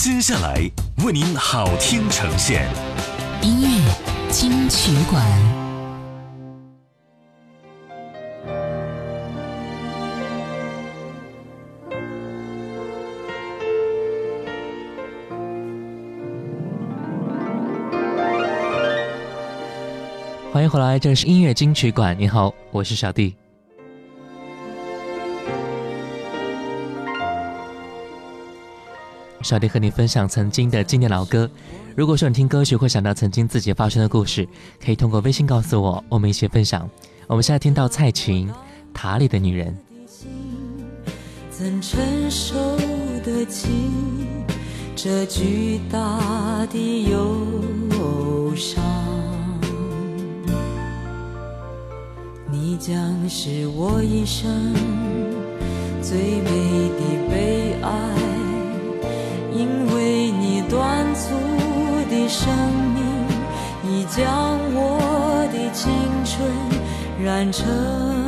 接下来为您好听呈现，音乐金曲馆。欢迎回来，这里是音乐金曲馆。你好，我是小弟。小弟和你分享曾经的经典老歌。如果说你听歌曲会想到曾经自己发生的故事，可以通过微信告诉我，我们一起分享。我们现在听到蔡琴《塔里的女人》。你的的承受得起这巨大忧伤？将是我一生最美悲哀。生命已将我的青春染成。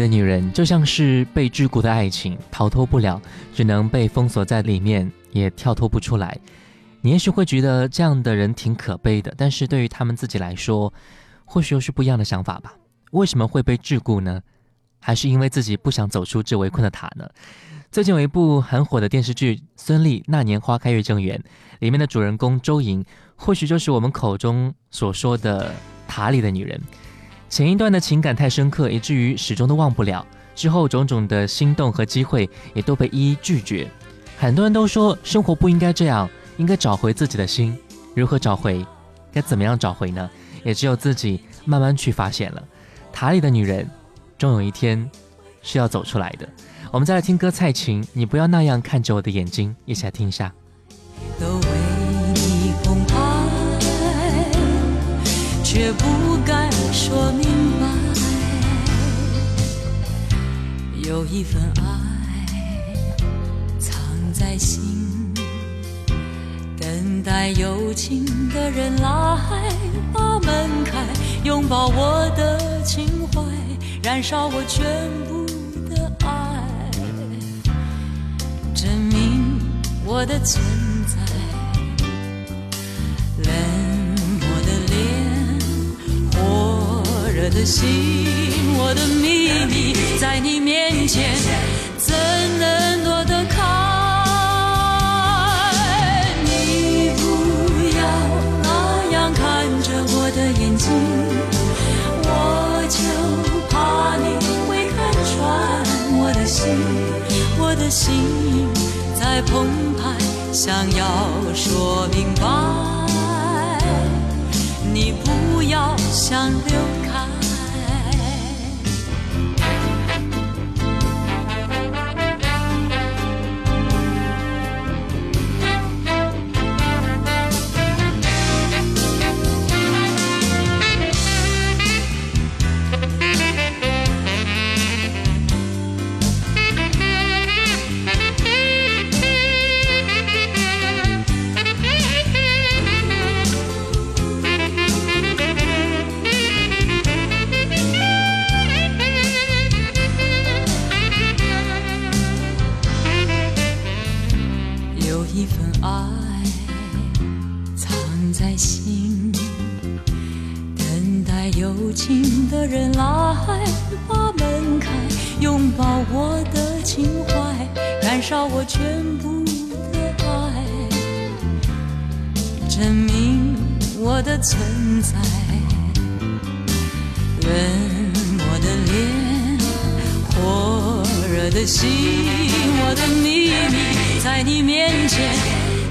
的女人就像是被桎梏的爱情，逃脱不了，只能被封锁在里面，也跳脱不出来。你也许会觉得这样的人挺可悲的，但是对于他们自己来说，或许又是不一样的想法吧。为什么会被桎梏呢？还是因为自己不想走出这围困的塔呢？最近有一部很火的电视剧《孙俪那年花开月正圆》，里面的主人公周莹，或许就是我们口中所说的塔里的女人。前一段的情感太深刻，以至于始终都忘不了。之后种种的心动和机会也都被一一拒绝。很多人都说，生活不应该这样，应该找回自己的心。如何找回？该怎么样找回呢？也只有自己慢慢去发现了。塔里的女人，终有一天是要走出来的。我们再来听歌，蔡琴，你不要那样看着我的眼睛。一起来听一下。说明白，有一份爱藏在心，等待有情的人来把门开，拥抱我的情怀，燃烧我全部的爱，证明我的存在。我的心，我的秘密，在你面前怎能躲得开？你不要那样看着我的眼睛，我就怕你会看穿我的心。我的心在澎湃，想要说明白，你不要想留开。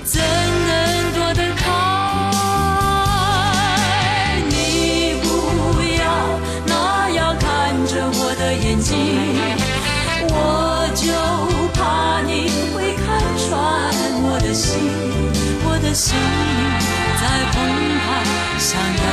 怎能躲得开？你不要那样看着我的眼睛，我就怕你会看穿我的心，我的心在澎湃。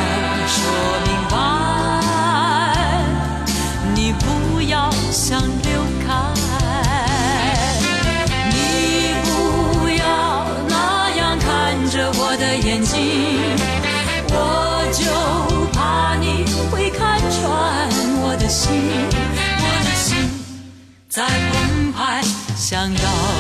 在澎湃，想要。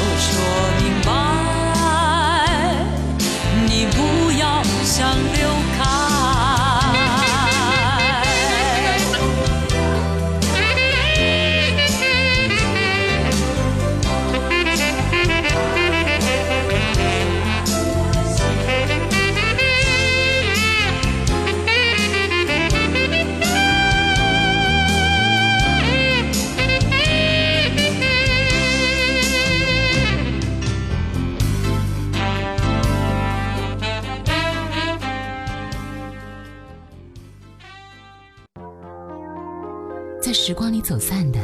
时光里走散的，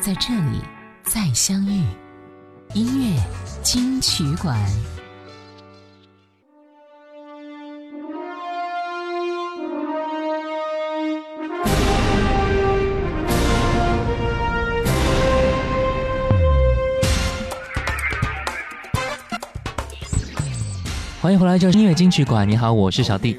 在这里再相遇。音乐金曲馆，欢迎回来，这是音乐金曲馆。你好，我是小弟。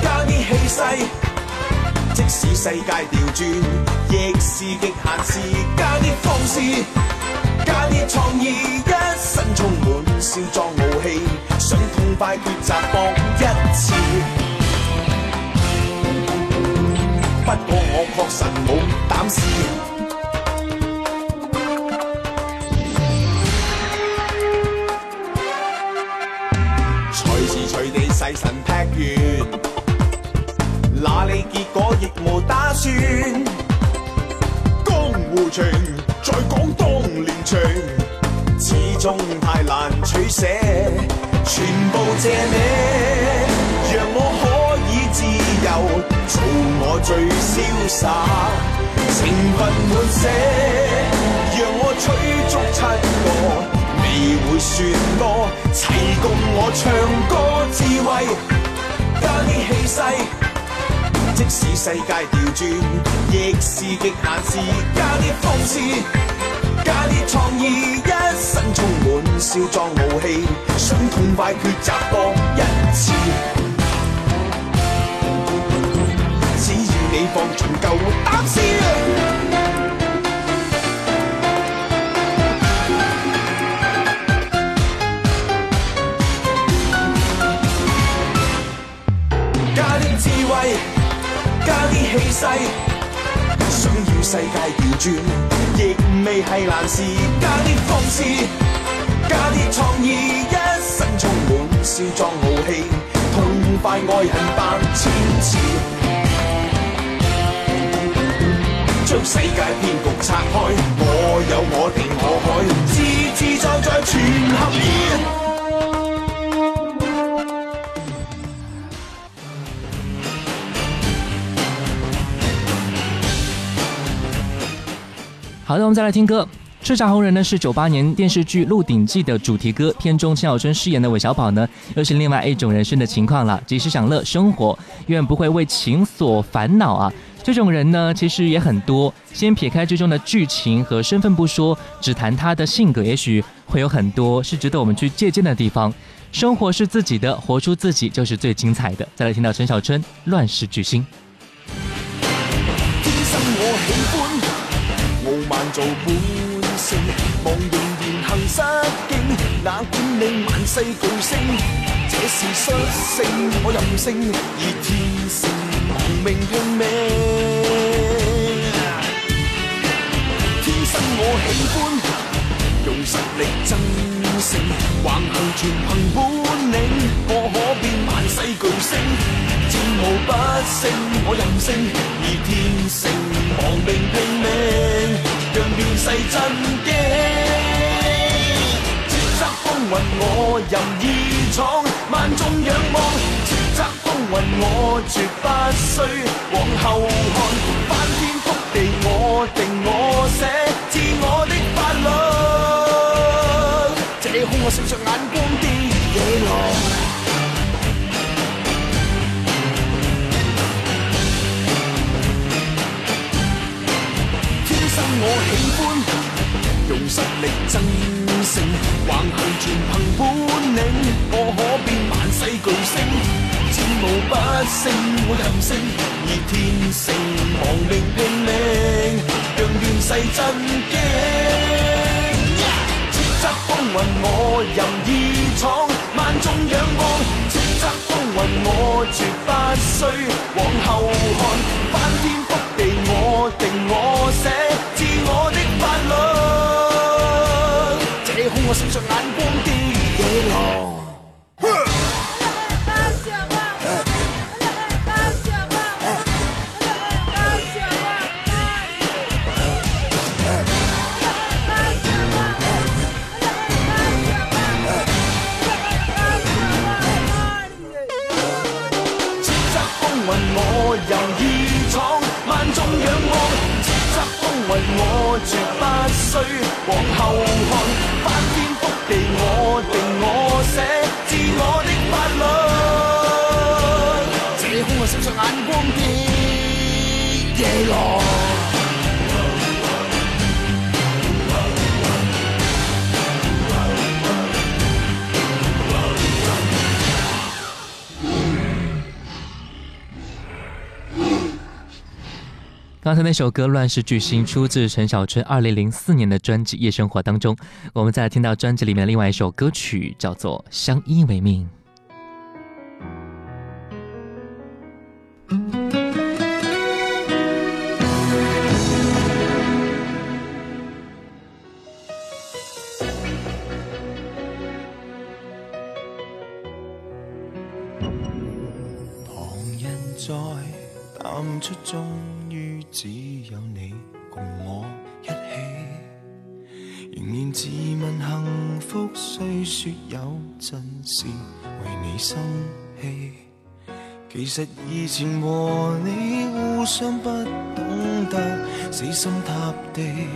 加啲气势，即使世界调转，亦是极限时，加啲放肆，加啲创意，一身充满少壮傲气，想痛快决择搏一次。不过我确实冇胆试。世神劈完，哪里结果亦无打算。江湖情在广东练成，始终太难取舍。全部借你，让我可以自由做我最潇洒。情份满泻，让我取足七个。你会说歌，齐共我唱歌，智慧加啲气势，即使世界调转，亦是极限时，加啲讽刺，加啲创意，一身充满少装傲气，想痛快抉择一次。只要你放尽够胆先。世界调转，亦未系难事。加啲放肆，加啲创意，一身充满笑装傲气，痛快爱恨百千次，将世界骗局拆开。我有我定我海，自自在在全合意。好，的，我们再来听歌，《叱咤红人》呢是九八年电视剧《鹿鼎记》的主题歌，片中陈小春饰演的韦小宝呢，又是另外一种人生的情况了。及时享乐，生活永远不会为情所烦恼啊！这种人呢，其实也很多。先撇开剧中的剧情和身份不说，只谈他的性格，也许会有很多是值得我们去借鉴的地方。生活是自己的，活出自己就是最精彩的。再来听到陈小春，《乱世巨星》。做本性，望仍然行失敬，哪管你万世巨星，这是率性我任性，以天性亡命拼命，天生我喜欢用实力争。胜横行全凭本领，我可变万世巨星，战无不胜，我任性，以天性，亡命拼命，让面世震惊。叱咤风云我任意闯，万众仰望。叱咤风云我绝不需往后看，翻天覆地我定我写，自我的法律。射著眼光的野狼，天生我喜欢用实力争胜，横行全凭本领，我可变万世巨星，战无不胜我任性，以天性亡命拼命，让乱世震惊。云我任意闯，万众仰望叱咤风云，我绝不需往后看，翻天覆地我定我写，自我的法律，这空我身上眼。光。最往后看刚才那首歌《乱世巨星》出自陈小春2004年的专辑《夜生活》当中，我们再来听到专辑里面另外一首歌曲，叫做《相依为命》。虽说有阵时为你生气，其实以前和你互相不懂得死心塌地，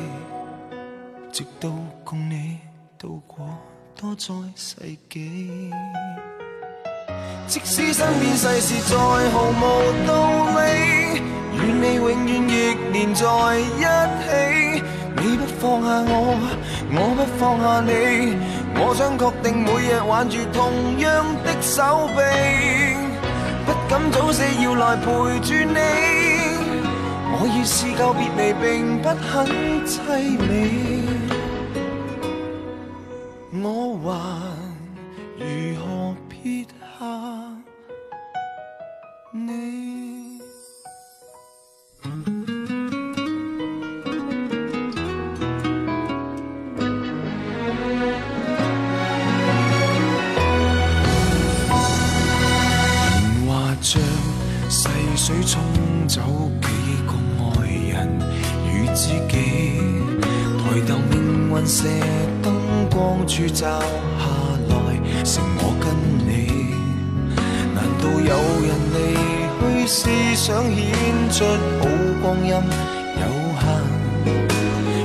直到共你渡过多灾世纪。即使身边世事再毫无道理，与你永远亦连在一起。你不放下我，我不放下你，我想确定每日挽住同样的手臂，不敢早死要来陪住你，我已试够别离，并不很凄美，我还如何撇下你？走几个爱人与知己，抬头命运射灯光柱照下来，剩我跟你。难道有人离去是想显出好光阴有限？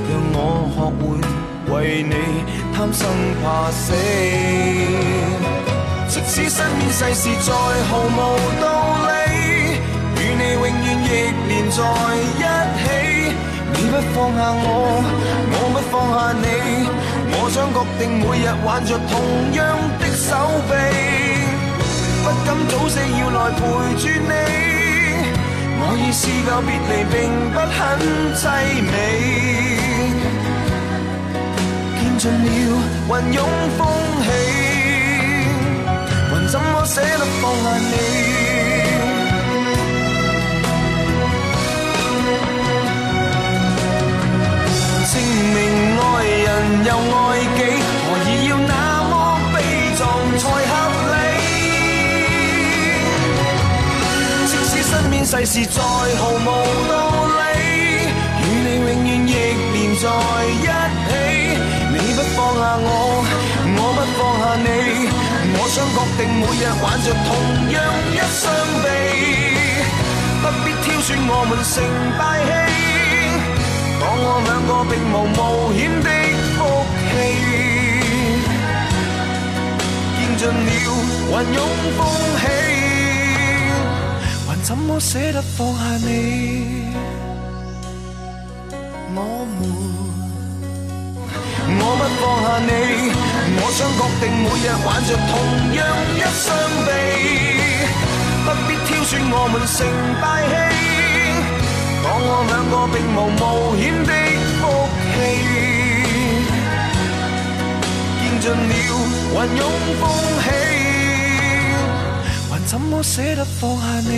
让我学会为你贪生怕死，即使身边世事再毫无道理。亦连在一起，你不放下我，我不放下你，我想确定每日挽着同样的手臂，不敢早死要来陪住你，我已试够别离并不很凄美，见尽了云涌风起，还怎么舍得放下你？明明爱人又爱己，何以要那么悲壮才合理？即使身边世事再毫无道理，与你永远亦连在一起。你不放下我，我不放下你，我想决定每日挽着同样一双臂，不必挑选我们成败戏。当我两个并无冒险的福气，见尽了云涌风起，还怎么舍得放下你？我们，我不放下你，我想确定每日挽着同样一双臂，不必挑选我们成大器。我我两个并无冒险的福气，见尽了云涌风起，还怎么舍得放下你？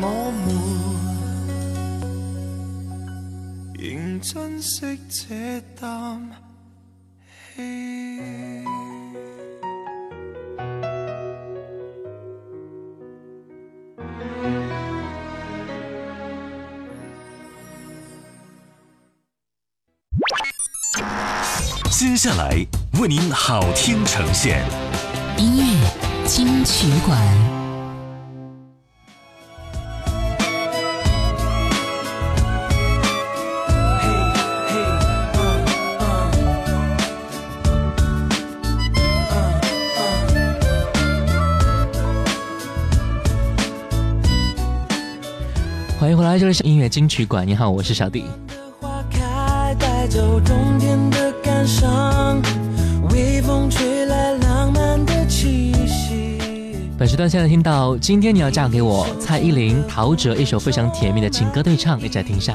我们仍珍惜这啖气。接下来为您好听呈现，音乐金曲馆。欢迎回来，这里是音乐金曲馆。你好，我是小弟。的花开带走本时段现在听到《今天你要嫁给我》，蔡依林、陶喆一首非常甜蜜的情歌对唱，起来听一下。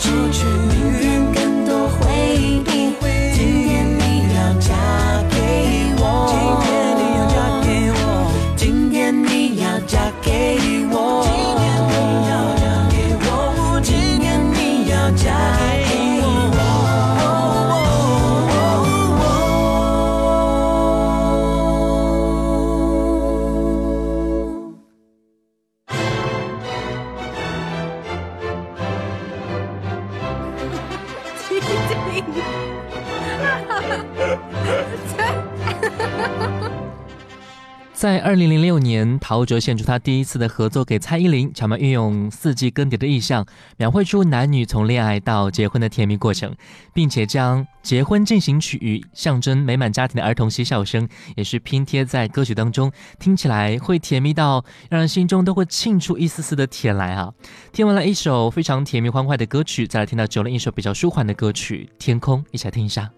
结局。在二零零六年，陶喆献出他第一次的合作给蔡依林，巧妙运用四季更迭的意象，描绘出男女从恋爱到结婚的甜蜜过程，并且将结婚进行曲与象征美满家庭的儿童嬉笑声，也是拼贴在歌曲当中，听起来会甜蜜到让人心中都会沁出一丝丝的甜来啊！听完了一首非常甜蜜欢快的歌曲，再来听到九零一首比较舒缓的歌曲《天空》，一起来听一下。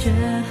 却。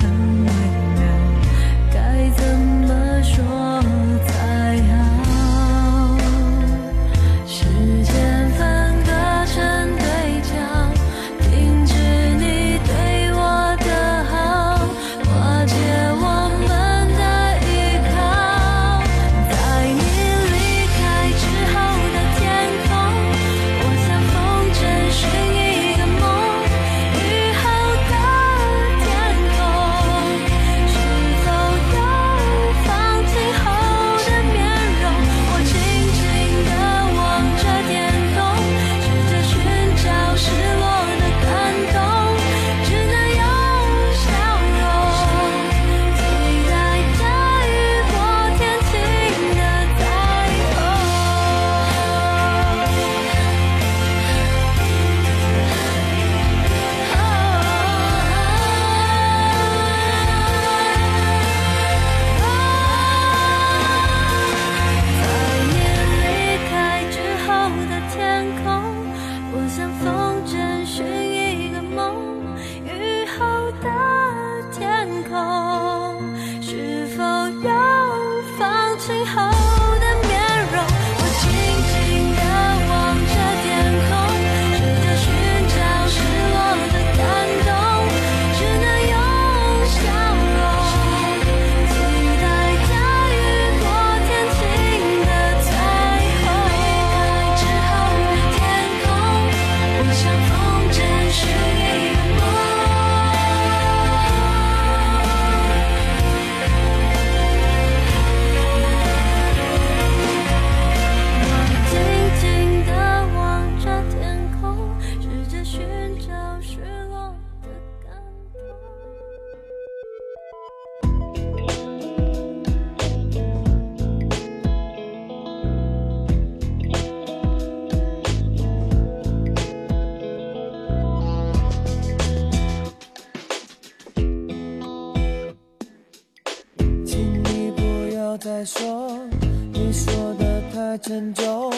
你说的太沉重，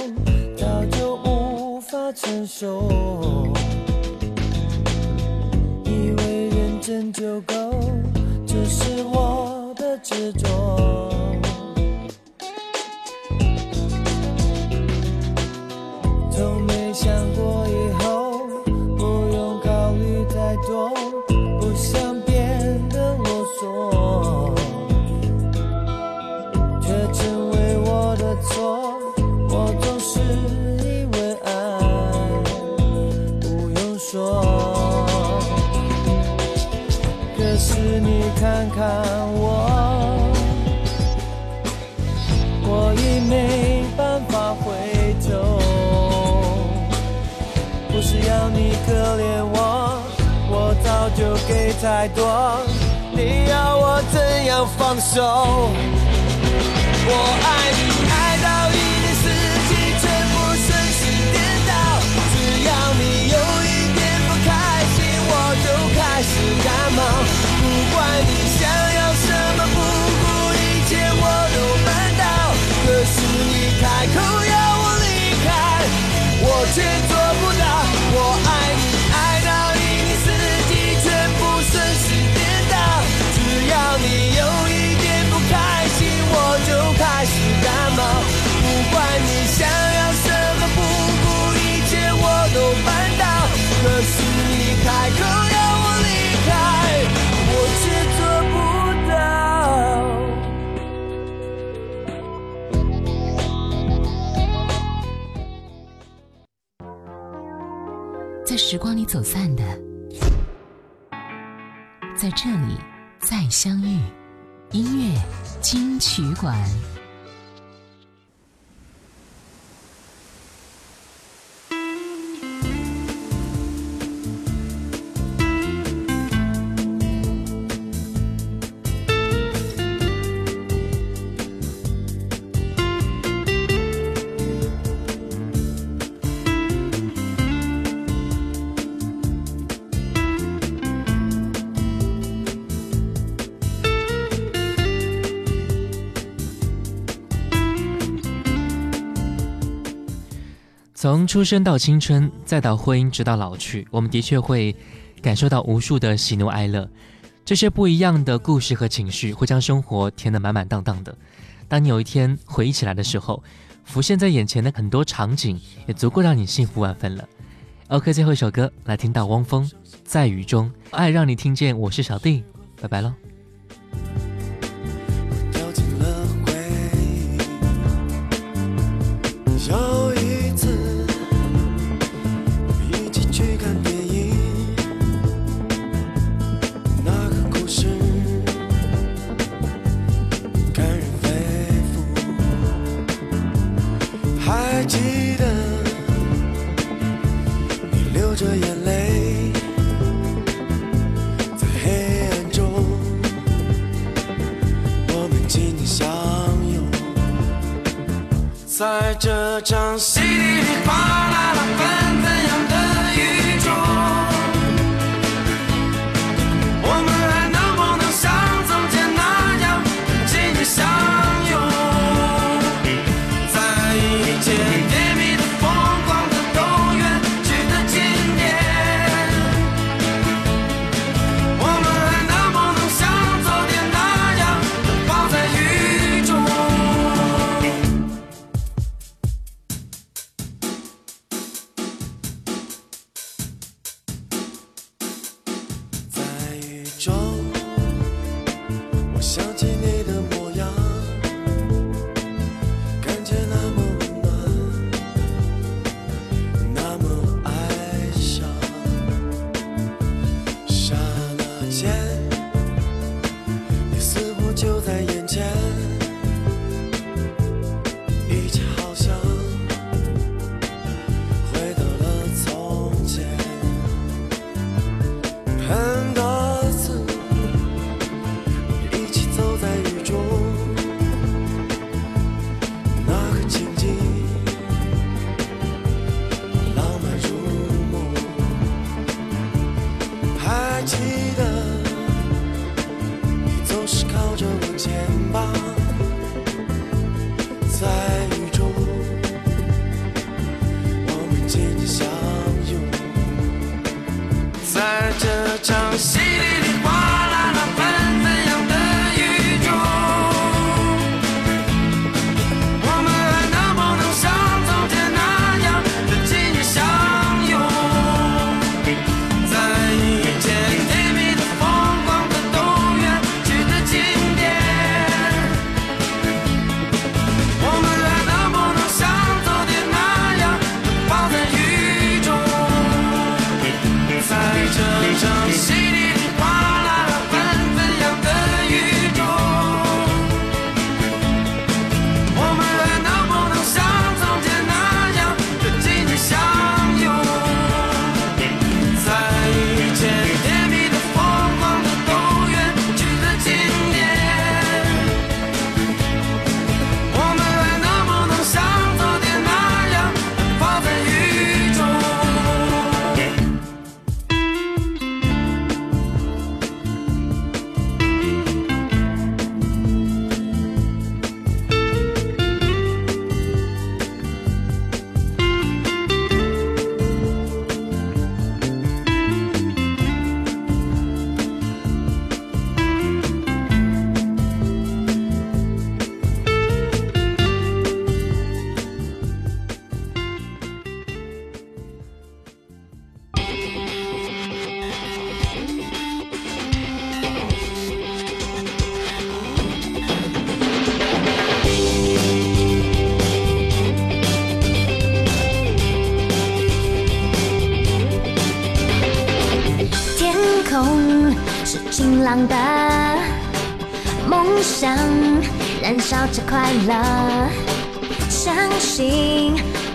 早就无法承受。以为认真就够，这是我的执着。太多，你要我怎样放手？我爱你。散的，在这里再相遇。音乐金曲馆。从出生到青春，再到婚姻，直到老去，我们的确会感受到无数的喜怒哀乐。这些不一样的故事和情绪，会将生活填得满满当当的。当你有一天回忆起来的时候，浮现在眼前的很多场景，也足够让你幸福万分了。OK，最后一首歌，来听到汪峰在雨中，爱让你听见，我是小弟，拜拜喽。着眼泪，在黑暗中，我们紧紧相拥。在这场淅沥沥、哗啦啦、纷纷扬的雨中。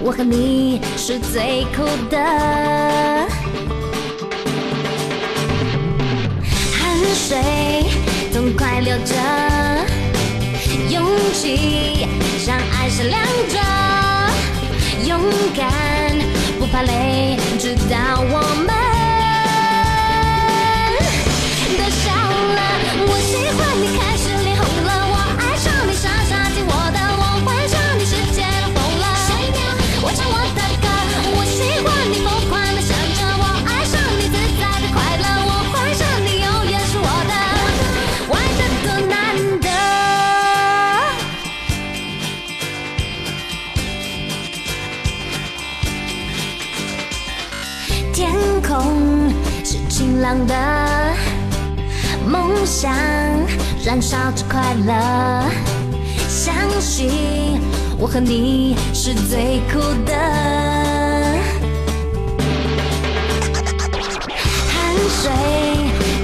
我和你是最酷的，汗水痛快流着，勇气让爱闪亮着，勇敢不怕累，直到我们。的梦想燃烧着快乐，相信我和你是最酷的。汗水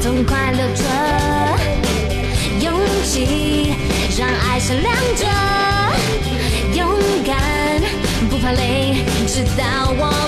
痛快流着，勇气让爱闪亮着，勇敢不怕累，直到我。